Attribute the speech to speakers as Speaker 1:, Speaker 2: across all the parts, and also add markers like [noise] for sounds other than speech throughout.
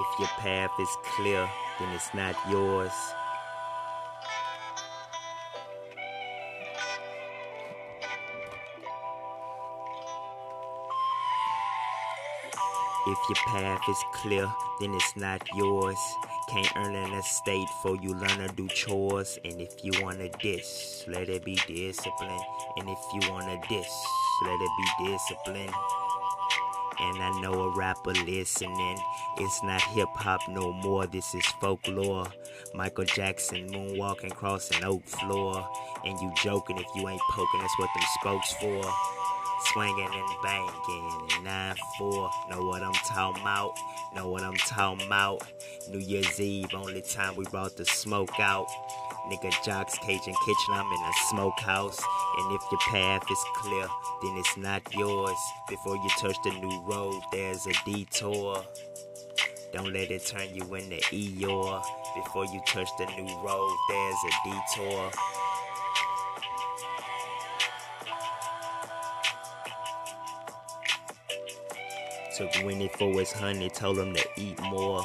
Speaker 1: If your path is clear, then it's not yours. If your path is clear, then it's not yours. Can't earn an estate for you learn to do chores. And if you wanna diss, let it be discipline. And if you wanna diss, let it be discipline. And I know a rapper listening. It's not hip hop no more, this is folklore. Michael Jackson moonwalking across an oak floor. And you joking if you ain't poking, that's what them spokes for. Swinging and banging and 9 4. Know what I'm talking about? Know what I'm talking about? New Year's Eve, only time we brought the smoke out. Nigga Jocks Cajun Kitchen, I'm in a smokehouse. And if your path is clear, then it's not yours. Before you touch the new road, there's a detour. Don't let it turn you into Eeyore. Before you touch the new road, there's a detour. Took Winnie for his honey, told him to eat more.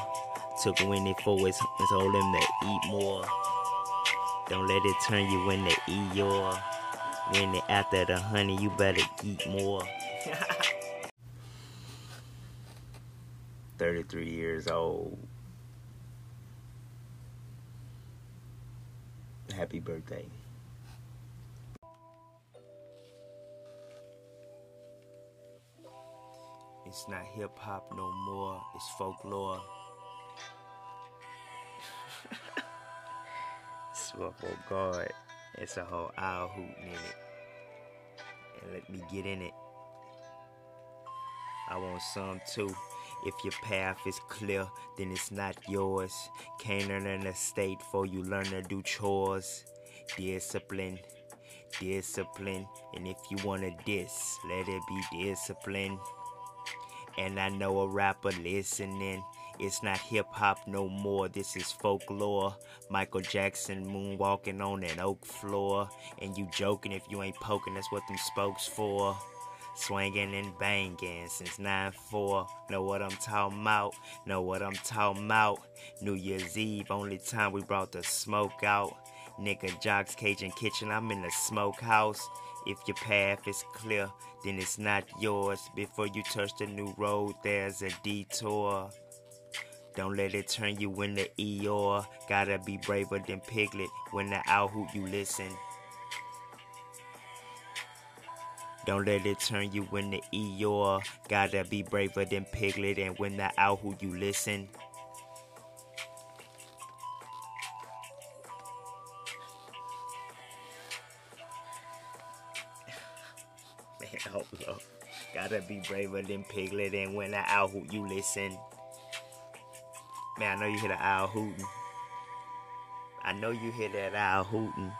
Speaker 1: Took Winnie for his honey, told him to eat more. Don't let it turn you into Eeyore. When it after the honey, you better eat more. [laughs] 33 years old. Happy birthday. It's not hip hop no more, it's folklore. Swear for God, it's a whole owl hooting in it. And let me get in it. I want some too. If your path is clear, then it's not yours. Can't earn an estate for you learn to do chores. Discipline, discipline. And if you wanna diss, let it be discipline. And I know a rapper listening. It's not hip hop no more, this is folklore. Michael Jackson moonwalking on an oak floor. And you joking if you ain't poking, that's what them spokes for. Swinging and banging since 9 4. Know what I'm talking about? Know what I'm talking about? New Year's Eve, only time we brought the smoke out. Nigga Jocks Cajun Kitchen, I'm in the smokehouse. If your path is clear, then it's not yours. Before you touch the new road, there's a detour. Don't let it turn you into Eeyore. Gotta be braver than Piglet when the owl hoot you listen. Don't let it turn you into Eeyore. Gotta be braver than Piglet and when the owl hoot you listen. Man, hold up. Gotta be braver than Piglet and when the owl hoot you listen. Man, I know you hear the owl hooting. I know you hear that owl hooting.